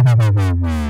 Mm-hmm.